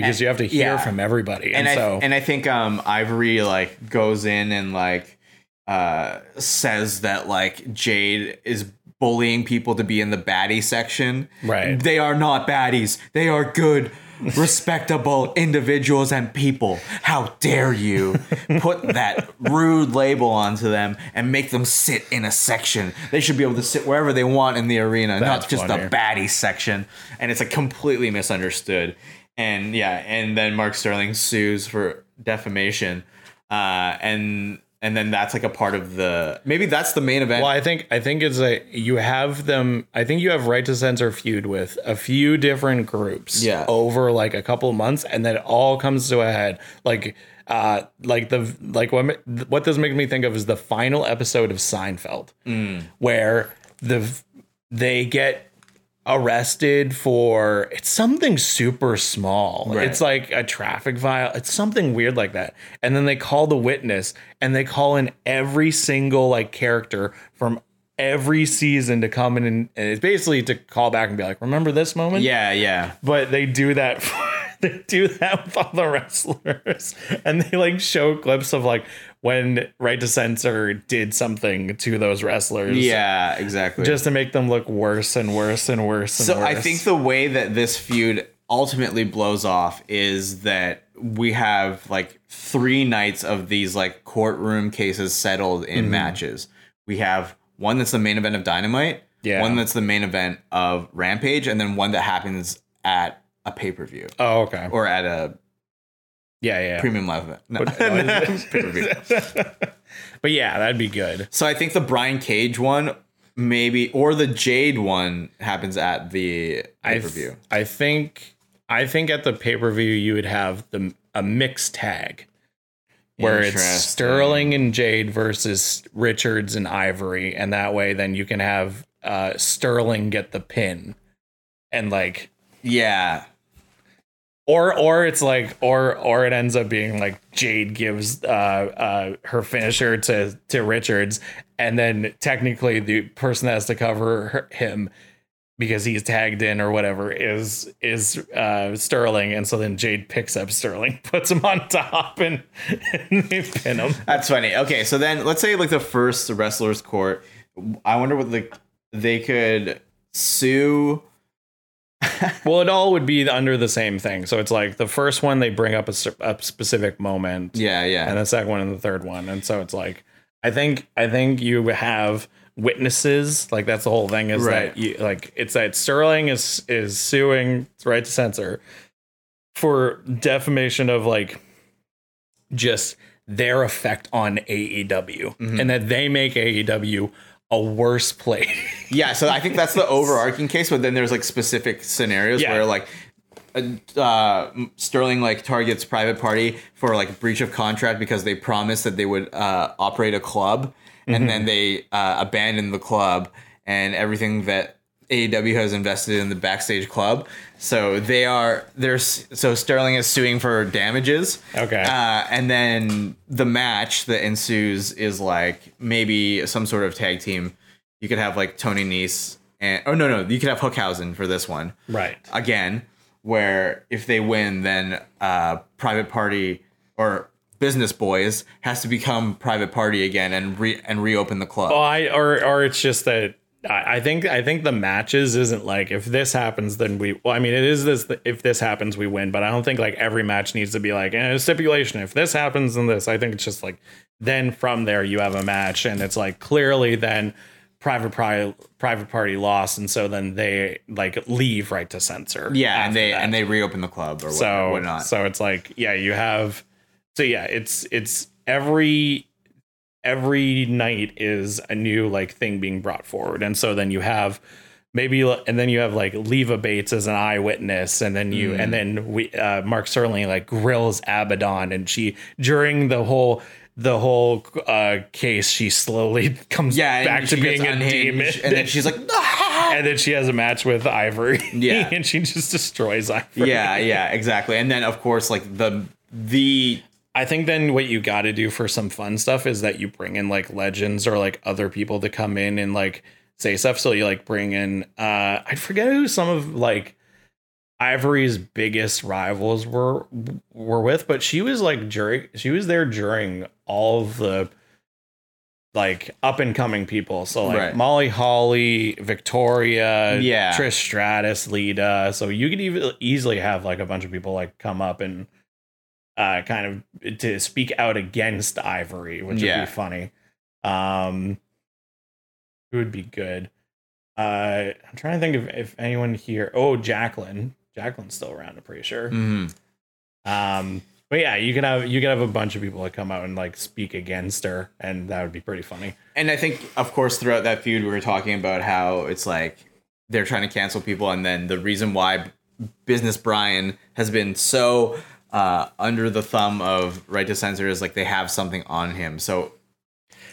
Because you have to hear yeah. from everybody, and, and I so and I think um Ivory like goes in and like uh says that like Jade is bullying people to be in the baddie section. Right. They are not baddies. They are good <laughs> respectable individuals and people. How dare you put <laughs> that rude label onto them and make them sit in a section? They should be able to sit wherever they want in the arena, That's not just funny. the baddie section. And it's a completely misunderstood. And yeah, and then Mark Sterling sues for defamation. Uh, and and then that's like a part of the maybe that's the main event. Well, I think I think it's a you have them. I think you have right to censor feud with a few different groups. Yeah. over like a couple of months, and then it all comes to a head. Like, uh, like the like what what this makes me think of is the final episode of Seinfeld, Mm. where the they get arrested for it's something super small. Right. It's like a traffic viol. It's something weird like that. And then they call the witness and they call in every single like character from every season to come in and, and it's basically to call back and be like, remember this moment? yeah, yeah. But they do that <laughs> they do that with all the wrestlers. And they like show clips of like when Right to Censor did something to those wrestlers Yeah, exactly. just to make them look worse and worse and worse. And so I think the way that this feud ultimately blows off is that we have like three nights of these like courtroom cases settled in Mm-hmm. matches. We have one that's the main event of Dynamite, Yeah. one that's the main event of Rampage, and then one that happens at a pay per view Oh, okay. or at a Yeah, yeah. premium live event. No, pay-per-view. <laughs> but yeah, that'd be good. So I think the Brian Cage one, maybe, or the Jade one happens at the I pay per view. I think I think at the pay per view you would have the a mixed tag where it's Sterling and Jade versus Richards and Ivory, and that way then you can have uh, Sterling get the pin, and like Yeah, or or it's like or or it ends up being like Jade gives uh uh her finisher to to Richards and then technically the person that has to cover her, him because he's tagged in or whatever is is uh Sterling and so then Jade picks up Sterling <laughs> puts him on top and, <laughs> and they pin him That's funny. Okay, so then let's say like the first wrestlers court. I wonder what like they could sue. <laughs> well it all would be under the same thing. So it's like the first one they bring up a, a specific moment. Yeah, yeah, and the second one and the third one. And so it's like I think I think you have witnesses. Like that's the whole thing is Right. that you like it's that Sterling is is suing right to censor for defamation of like just their effect on AEW mm-hmm. and that they make AEW a worse place. <laughs> yeah. So I think that's the overarching case, but then there's like specific scenarios Yeah. where like. uh, Uh, Sterling like targets private party for like breach of contract because they promised that they would uh, operate a club, and then they uh, abandoned the club and everything that AEW has invested in the backstage club. So they are there's so Sterling is suing for damages. Okay. Uh, and then the match that ensues is like maybe some sort of tag team. You could have like Tony Nese and oh no no you could have Hookhausen for this one right. again. Where if they win, then uh, private party or business boys has to become private party again and re and reopen the club. Well, I or or it's just that I think I think the matches isn't like if this happens then we well I mean it is this if this happens we win but I don't think like every match needs to be like eh, a stipulation if this happens then this I think it's just like then from there you have a match and it's like clearly then private pri- private party lost and so then they like leave right to censor yeah, and they that. and they reopen the club or so whatnot. so it's like yeah you have so yeah it's it's every every night is a new like thing being brought forward and so then you have maybe and then you have like leva bates as an eyewitness and then you and then we uh mark Sterling like grills abaddon and she during the whole the whole uh case she slowly <laughs> comes yeah, back to being a demon and then she's like, "Ah!" and then she has a match with ivory Yeah. <laughs> and she just destroys ivory yeah, yeah, exactly. And then of course like the the I think then what you got to do for some fun stuff is that you bring in like legends or like other people to come in and like say stuff. So you like bring in uh I forget who some of like Ivory's biggest rivals were were with, but she was like during she was there during all of the like up and coming people. So like Right. Molly Holly, Victoria, Yeah. Trish Stratus, Lita. So you could even easily have like a bunch of people like come up and uh kind of to speak out against Ivory, which Yeah. would be funny. Um it would be good? Uh I'm trying to think of if anyone here oh Jacqueline. Jacqueline's still around, I'm pretty sure. mhm. Um But yeah, you can have you can have a bunch of people that come out and like speak against her, and that would be pretty funny. And I think, of course, throughout that feud, we were talking about how it's like they're trying to cancel people, and then the reason why Business Brian has been so uh, under the thumb of Right to Censor is like they have something on him. So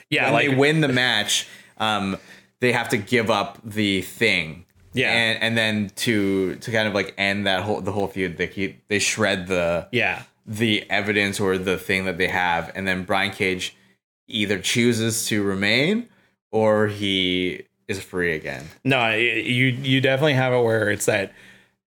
Yeah, when like they win the match, um, they have to give up the thing. Yeah. and and then to to kind of like end that whole the whole feud, they keep, they shred the yeah, the evidence or the thing that they have, and then Brian Cage either chooses to remain or he is free again. no, you you definitely have it where it's that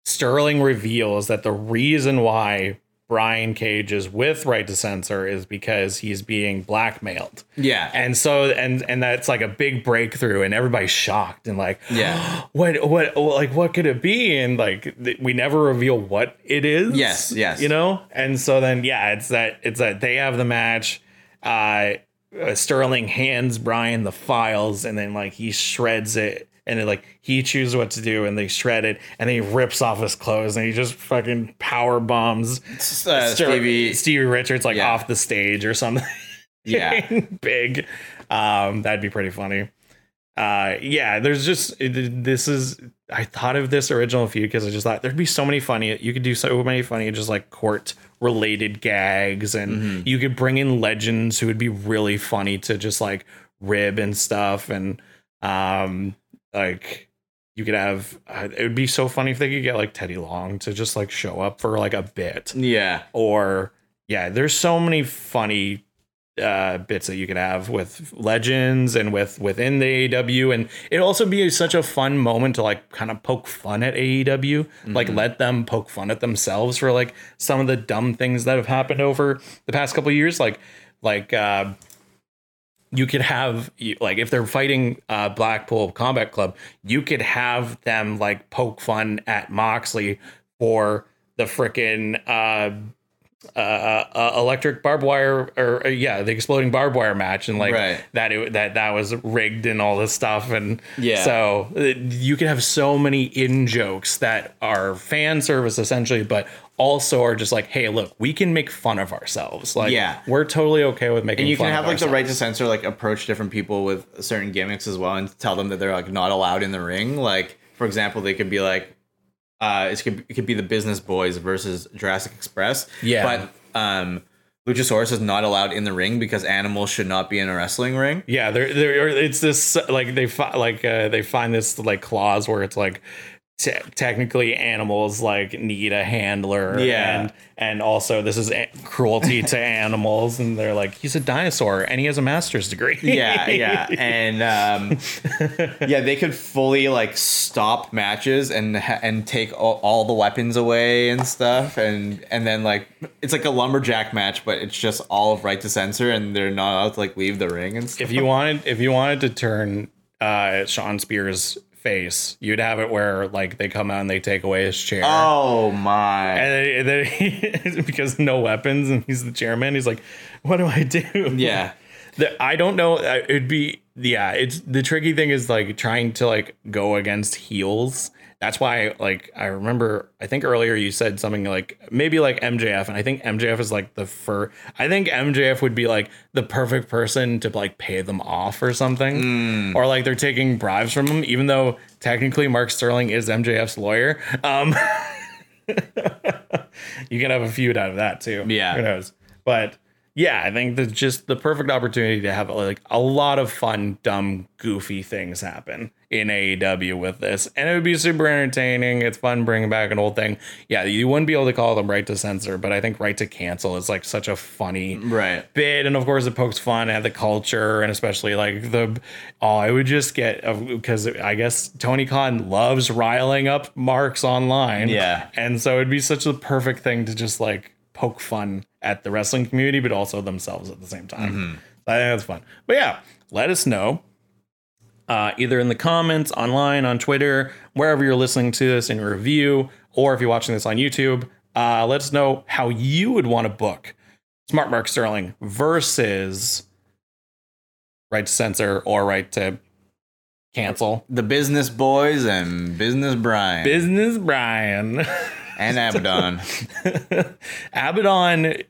Sterling reveals that the reason why Brian Cage is with Right to Censor is because he's being blackmailed. Yeah, And so and and that's like a big breakthrough and everybody's shocked and like Yeah. <gasps> what what like what could it be and like th- we never reveal what it is Yes, yes. you know and so then yeah it's that it's that they have the match uh uh, Sterling hands Brian the files and then like he shreds it and then like he chooses what to do and they shred it and then he rips off his clothes and he just fucking power bombs uh, Stevie. Stevie Richards like Yeah. off the stage or something <laughs> Yeah, big. Um, that'd be pretty funny. Uh, yeah, there's just this is. I thought of this original feud because I just thought there'd be so many funny. You could do so many funny, just like court related gags, and you could bring in legends who would be really funny to just like rib and stuff, and um, like you could have. Uh, it would be so funny if they could get like Teddy Long to just like show up for like a bit. Yeah, or yeah there's so many funny uh bits that you could have with legends and with within the AEW and it also be such a fun moment to like kind of poke fun at AEW like let them poke fun at themselves for like some of the dumb things that have happened over the past couple of years. Like like uh you could have like if they're fighting uh Blackpool Combat Club, you could have them like poke fun at Moxley for the frickin' uh uh, uh, electric barbed wire or uh, yeah the exploding barbed wire match and like Right. that it, that that was rigged and all this stuff and Yeah. so uh, you can have so many in jokes that are fan service essentially but also are just like hey look we can make fun of ourselves like Yeah. we're totally okay with making and you can have like the right to censor like approach different people with certain gimmicks as well and tell them that they're like not allowed in the ring. Like for example, they could be like, uh, it could it could be the Business Boys versus Jurassic Express. Yeah. but um, Luchasaurus is not allowed in the ring because animals should not be in a wrestling ring. Yeah, they're, they're it's this like they fi- like uh, they find this like clause where it's like te- technically animals like need a handler Yeah. and and also this is a- cruelty <laughs> to animals and they're like he's a dinosaur and he has a master's degree. yeah, yeah, and um, <laughs> yeah, they could fully like stop matches and and take all, all the weapons away and stuff, and and then like it's like a lumberjack match, but it's just all of right to censor, and they're not allowed to like leave the ring and stuff. if you wanted if you wanted to turn uh Shawn Spears face, you'd have it where like they come out and they take away his chair. oh my, And then, then <laughs> because no weapons and he's the chairman, he's like, "What do I do?" yeah, <laughs> The, I don't know. uh, It'd be yeah. It's the tricky thing is like trying to like go against heels. That's why like I remember. I think earlier you said something like maybe like MJF, and I think MJF is like the fur. I think MJF would be like the perfect person to like pay them off or something, or like they're taking bribes from him, even though technically Mark Sterling is MJF's lawyer. Um, <laughs> you can have a feud out of that too. Yeah. who knows? But yeah, I think that's just the perfect opportunity to have like a lot of fun, dumb, goofy things happen in AEW with this, and it would be super entertaining. It's fun bringing back an old thing. Yeah, you wouldn't be able to call them right to censor, but I think right to cancel is like such a funny right. bit and of course it pokes fun at the culture and especially like the oh i would just get uh, because i guess tony khan loves riling up marks online Yeah. and so it'd be such a perfect thing to just like poke fun at the wrestling community but also themselves at the same time Mm-hmm. i think that's fun but yeah let us know uh, either in the comments, online, on Twitter, wherever you're listening to this in review, or if you're watching this on YouTube, uh, let us know how you would want to book Smart Mark Sterling versus right to censor or right to cancel. The Business Boys and Business Brian Business Brian. <laughs> and Abaddon. <laughs> Abaddon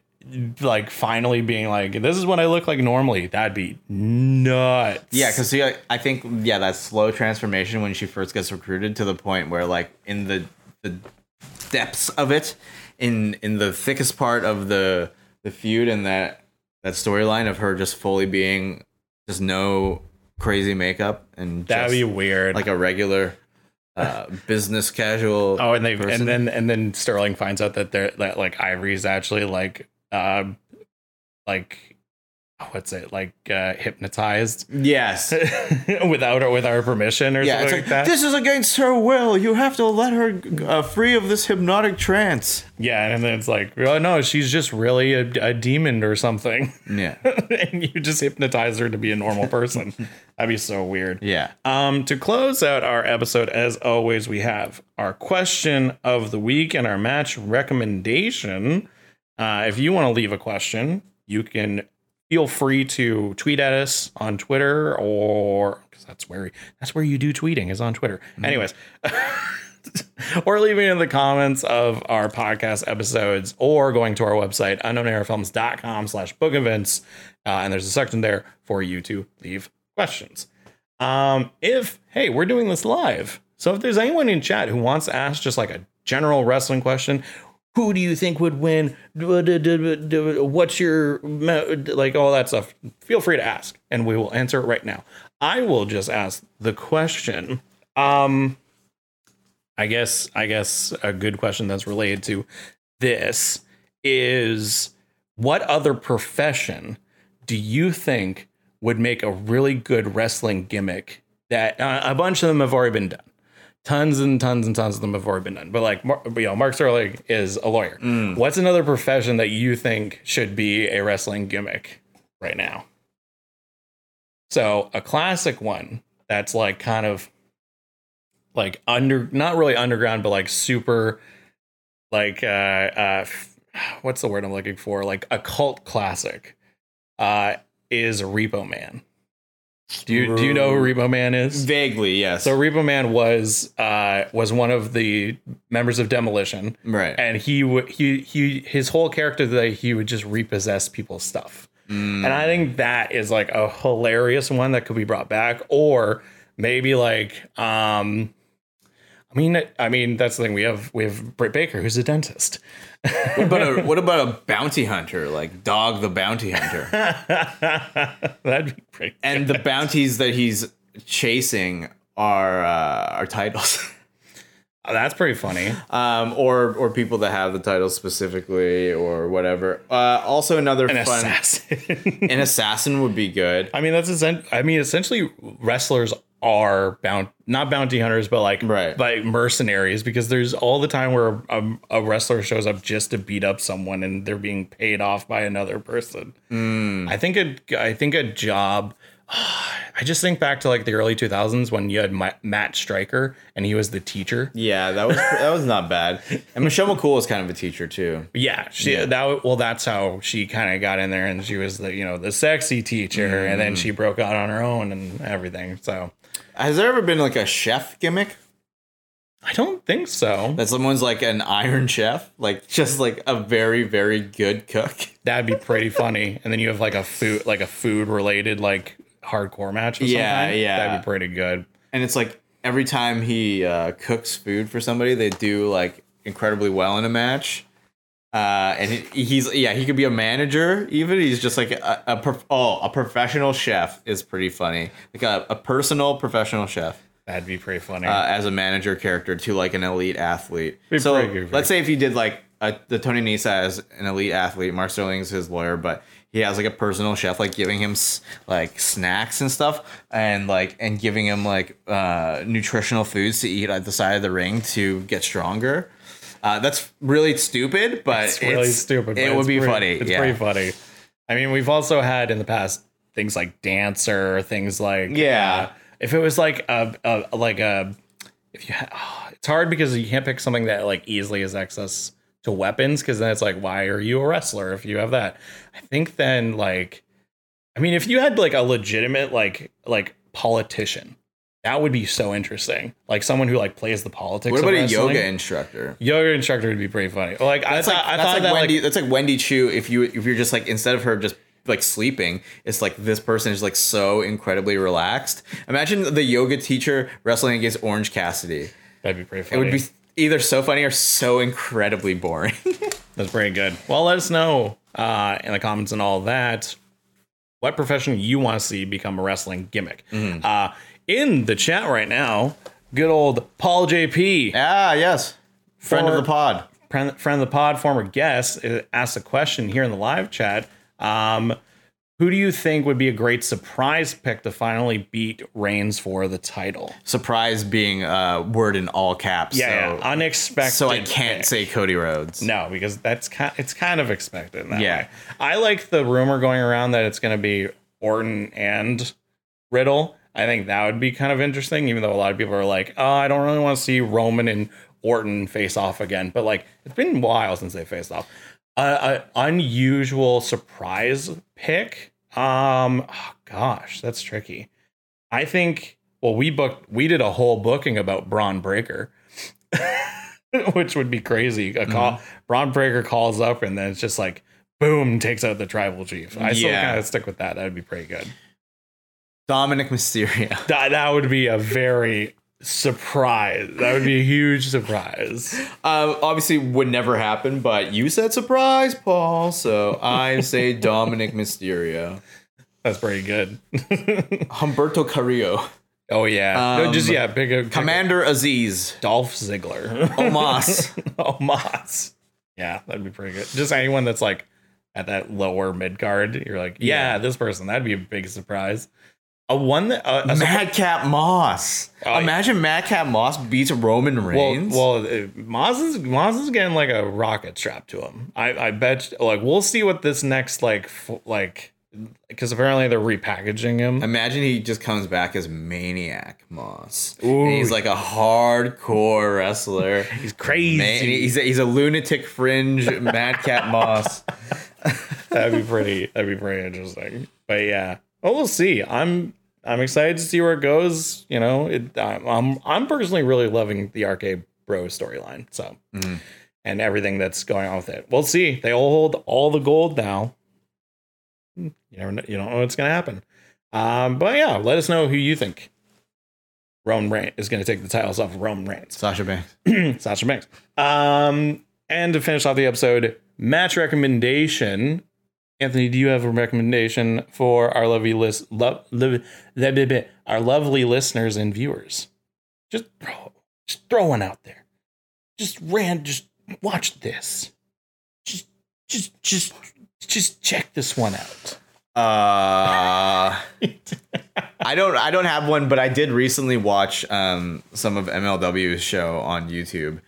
like finally being like, this is what I look like normally. That'd be nuts. Yeah, because I think yeah that slow transformation when she first gets recruited to the point where like in the the depths of it, in in the thickest part of the the feud and that that storyline of her just fully being just no crazy makeup and that'd be weird. like a regular uh, business casual. <laughs> Oh, and they person. and then and then Sterling finds out that they're that like Ivory's actually like um like what's it like uh hypnotized yes. <laughs> without or with our permission or Yeah, it's something like, like that. this is against her will. You have to let her uh, free of this hypnotic trance. yeah, and then it's like, oh no, she's just really a, a demon or something, Yeah, <laughs> and you just hypnotize her to be a normal person. <laughs> That'd be so weird. yeah. Um, to close out our episode, as always, we have our question of the week and our match recommendation. Uh, if you want to leave a question, you can feel free to tweet at us on Twitter or because that's where that's where you do tweeting is on Twitter. Anyways. <laughs> or leaving it in the comments of our podcast episodes or going to our website unknownerafilms.com slash book events uh, and there's a section there for you to leave questions um, if hey we're doing this live so if there's anyone in chat who wants to ask just like a general wrestling question who do you think would win? What's your like all that stuff. Feel free to ask and we will answer it right now. I will just ask the question um I guess I guess a good question that's related to this is what other profession do you think would make a really good wrestling gimmick that uh, a bunch of them have already been done. Tons and tons and tons of them have already been done. But like you know, Mark Sterling is a lawyer. What's another profession that you think should be a wrestling gimmick right now? So a classic one that's like kind of like under not really underground but like super like uh uh what's the word i'm looking for like a cult classic uh is repo man do you do you know who repo man is Vaguely, yes. so repo man was uh was one of the members of demolition right. and he would he he his whole character that he would just repossess people's stuff Mm. and i think that is like a hilarious one that could be brought back or maybe like um i mean i mean that's the thing we have we have britt baker who's a dentist what about a what about a bounty hunter, like Dog the Bounty Hunter? <laughs> that'd be great and the bounties that he's chasing are uh, are titles. <laughs> Oh, that's pretty funny um, or or people that have the titles specifically or whatever. Uh, also another an fun assassin <laughs> an assassin would be good. i mean that's essen- i mean essentially wrestlers are bound not bounty hunters but like Right. like mercenaries because there's all the time where a, a wrestler shows up just to beat up someone and they're being paid off by another person hmm. i think a i think a job <sighs> i just think back to like the early 2000s when you had Ma- matt Striker and he was the teacher Yeah, that was that was not bad. And Michelle McCool was kind of a teacher too. yeah she Yeah. that well that's how she kind of got in there and she was the you know the sexy teacher hmm. and then she broke out on her own and everything so Has there ever been like a chef gimmick? i don't think so That someone's like an iron chef, like just like a very very good cook. <laughs> That'd be pretty funny. And then you have like a food, like a food related, like hardcore match. Or Yeah, something. yeah. That'd be pretty good. And it's like every time he uh, cooks food for somebody, they do like incredibly well in a match. Uh, and he, he's yeah, he could be a manager. Even he's just like a, a prof- oh a professional chef is pretty funny. Like a, a personal professional chef. That'd be pretty funny. uh, as a manager character to like an elite athlete. Be so pretty good, let's say if you did like a, the Tony Nese as an elite athlete, Mark Sterling's his lawyer, but he has like a personal chef like giving him s- like snacks and stuff and like and giving him like uh, nutritional foods to eat at the side of the ring to get stronger. Uh, that's really stupid, but it's really stupid. It would be pretty- funny. It's yeah. pretty funny. I mean, we've also had in the past things like dancer, things like Yeah. uh, if it was like a, a like a if you ha- oh, <sighs> it's hard because you can't pick something that like easily has access to weapons because then it's like why are you a wrestler if you have that? I think then like I mean if you had like a legitimate like like politician That would be so interesting. Like someone who like plays the politics. What of about a yoga instructor? Yoga instructor would be pretty funny. Like I That's thought, like I thought like that Wendy. like that's like Wendy Choo. If you if you're just like instead of her just like sleeping, it's like this person is like so incredibly relaxed. Imagine the yoga teacher wrestling against Orange Cassidy. that'd be pretty funny. It would be either so funny or so incredibly boring. <laughs> That's pretty good. Well, let us know uh, in the comments and all that what profession you want to see become a wrestling gimmick. Mm-hmm. Uh, in the chat right now, good old Paul JP, ah, yes, friend For- of the pod. friend, friend of the pod, former guest, uh, asked a question here in the live chat. Um, who do you think would be a great surprise pick to finally beat Reigns for the title? Surprise being a word in all caps. Yeah, so, yeah. unexpected. so I can't pick. say Cody Rhodes. No, because that's kind it's kind of expected. That Yeah. way. I like the rumor going around that it's going to be Orton and Riddle. I think that would be kind of interesting, even though a lot of people are like, "Oh, I don't really want to see Roman and Orton face off again." But like, it's been a while since they faced off. Uh, an unusual surprise pick. Um, oh gosh, that's tricky. I think. Well, we booked. We did a whole booking about Bron Breakker. <laughs> which would be crazy. A call, Bron Breakker calls up, and then it's just like, boom, takes out the tribal chief. I still Yeah. kind of stick with that. That would be pretty good. Dominic Mysterio. <laughs> That that would be a very surprise. That would be a huge surprise. Um, obviously would never happen, but you said surprise, Paul. So I say <laughs> Dominic Mysterio. That's pretty good. <laughs> Humberto Carrillo. oh yeah, no, just Um, yeah, pick a pick a- Commander Azeez. Dolph Ziggler. Omos. Omos. Yeah, that'd be pretty good. Just anyone that's like at that lower mid card, you're like, yeah, Yeah. this person. That'd be a big surprise. A one that uh, Madcap Moss. Oh, Imagine Madcap Moss beats Roman Reigns. well, uh, Moss is Moss is getting like a rocket strapped to him. I I bet. Like we'll see what this next like f- like because apparently they're repackaging him. Imagine he just comes back as Maniac Moss. Ooh. And he's like a hardcore wrestler. <laughs> He's crazy. Man, he's a, he's a lunatic fringe Madcap Moss. <laughs> that'd be pretty. That'd be pretty interesting. But yeah, well, we'll see. I'm I'm excited to see where it goes. You know, it, I'm I'm, I'm personally really loving the Arcade Bro storyline. So Mhm. and everything that's going on with it. We'll see. They all hold all the gold now. You never know, you don't know what's gonna happen. Um, but yeah, let us know who you think Roman Reigns is going to take the titles off of Roman Reigns. Sasha Banks. <clears throat> Sasha Banks. Um, and to finish off the episode, match recommendation. Anthony, do you have a recommendation for our lovely list, lo- li- li- our lovely listeners and viewers? Just throw, just throw one out there. Just ran, just watch this. Just, just, just, just check this one out. Uh, <laughs> I don't I don't have one, but I did recently watch um some of MLW's show on YouTube.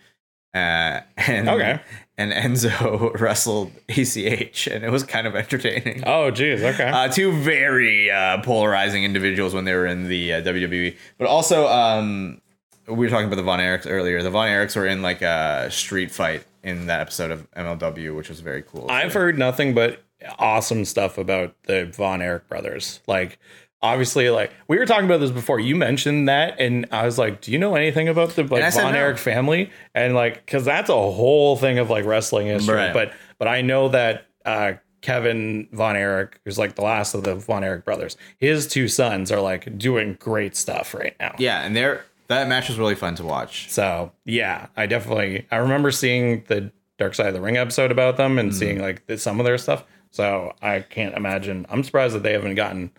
Uh, and Okay. And Enzo <laughs> wrestled ACH, and it was kind of entertaining. Oh, geez. Okay. Uh, two very uh, polarizing individuals when they were in the uh, WWE, but also um, we were talking about the Von Erichs earlier. The Von Erichs were in like a street fight in that episode of MLW, which was very cool. I've heard nothing but awesome stuff about the Von Erich brothers. Like, obviously, like we were talking about this before. You mentioned that, and I was like, "Do you know anything about the like Von no. Erich family?" And like, because that's a whole thing of like wrestling history. Right. But but I know that uh, Kevin Von Erich, who's like the last of the Von Erich brothers, his two sons are like doing great stuff right now. yeah, and they're that match was really fun to watch. So yeah, I definitely I remember seeing the Dark Side of the Ring episode about them and seeing like the, some of their stuff. So I can't imagine. I'm surprised that they haven't gotten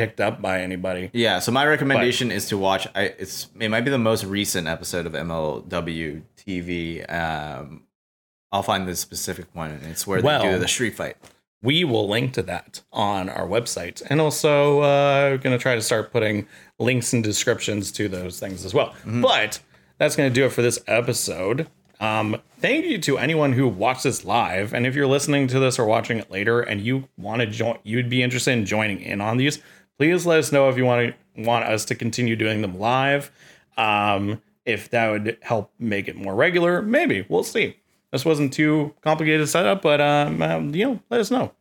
picked up by anybody. Yeah, so my recommendation is to watch. I it's it might be the most recent episode of MLW TV. Um, I'll find the specific one, and it's where Well- they do the street fight. We will link to that on our website, and also uh, going to try to start putting links and descriptions to those things as well. But that's going to do it for this episode. Um, thank you to anyone who watched this live, and if you're listening to this or watching it later, and you want to join, you'd be interested in joining in on these. Please let us know if you want to want us to continue doing them live. Um, if that would help make it more regular, maybe we'll see. This wasn't too complicated setup, but um, um, you know, let us know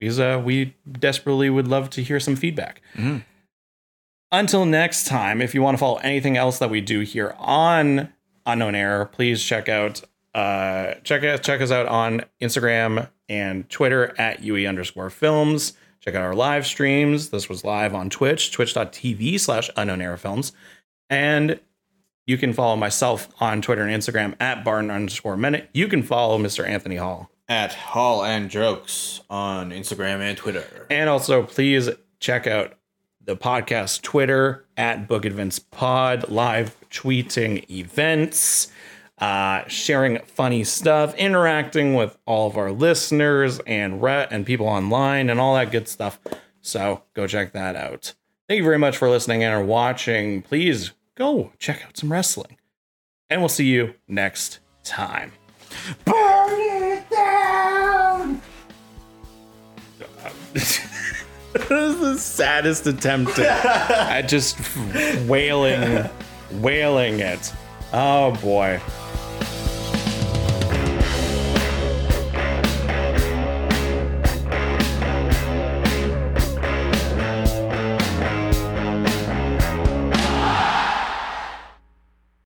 because uh, we desperately would love to hear some feedback. Mhm. until next time, if you want to follow anything else that we do here on Unknown Error, please check out uh check out check us out on Instagram and Twitter at UE underscore films. Check out our live streams. This was live on Twitch, twitch.tv slash unknown error films. And you can follow myself on Twitter and Instagram at Barton underscore minute. You can follow Mr. Anthony Hall. At Hall and Jokes on Instagram and Twitter. And also, please check out the podcast Twitter at Book Events Pod, live tweeting events, uh, sharing funny stuff, interacting with all of our listeners and re- and people online and all that good stuff. So go check that out. Thank you very much for listening and or watching. Please go check out some wrestling. And we'll see you next time. Burn it down! <laughs> this is the saddest attempt at, at just wailing, wailing it. Oh boy.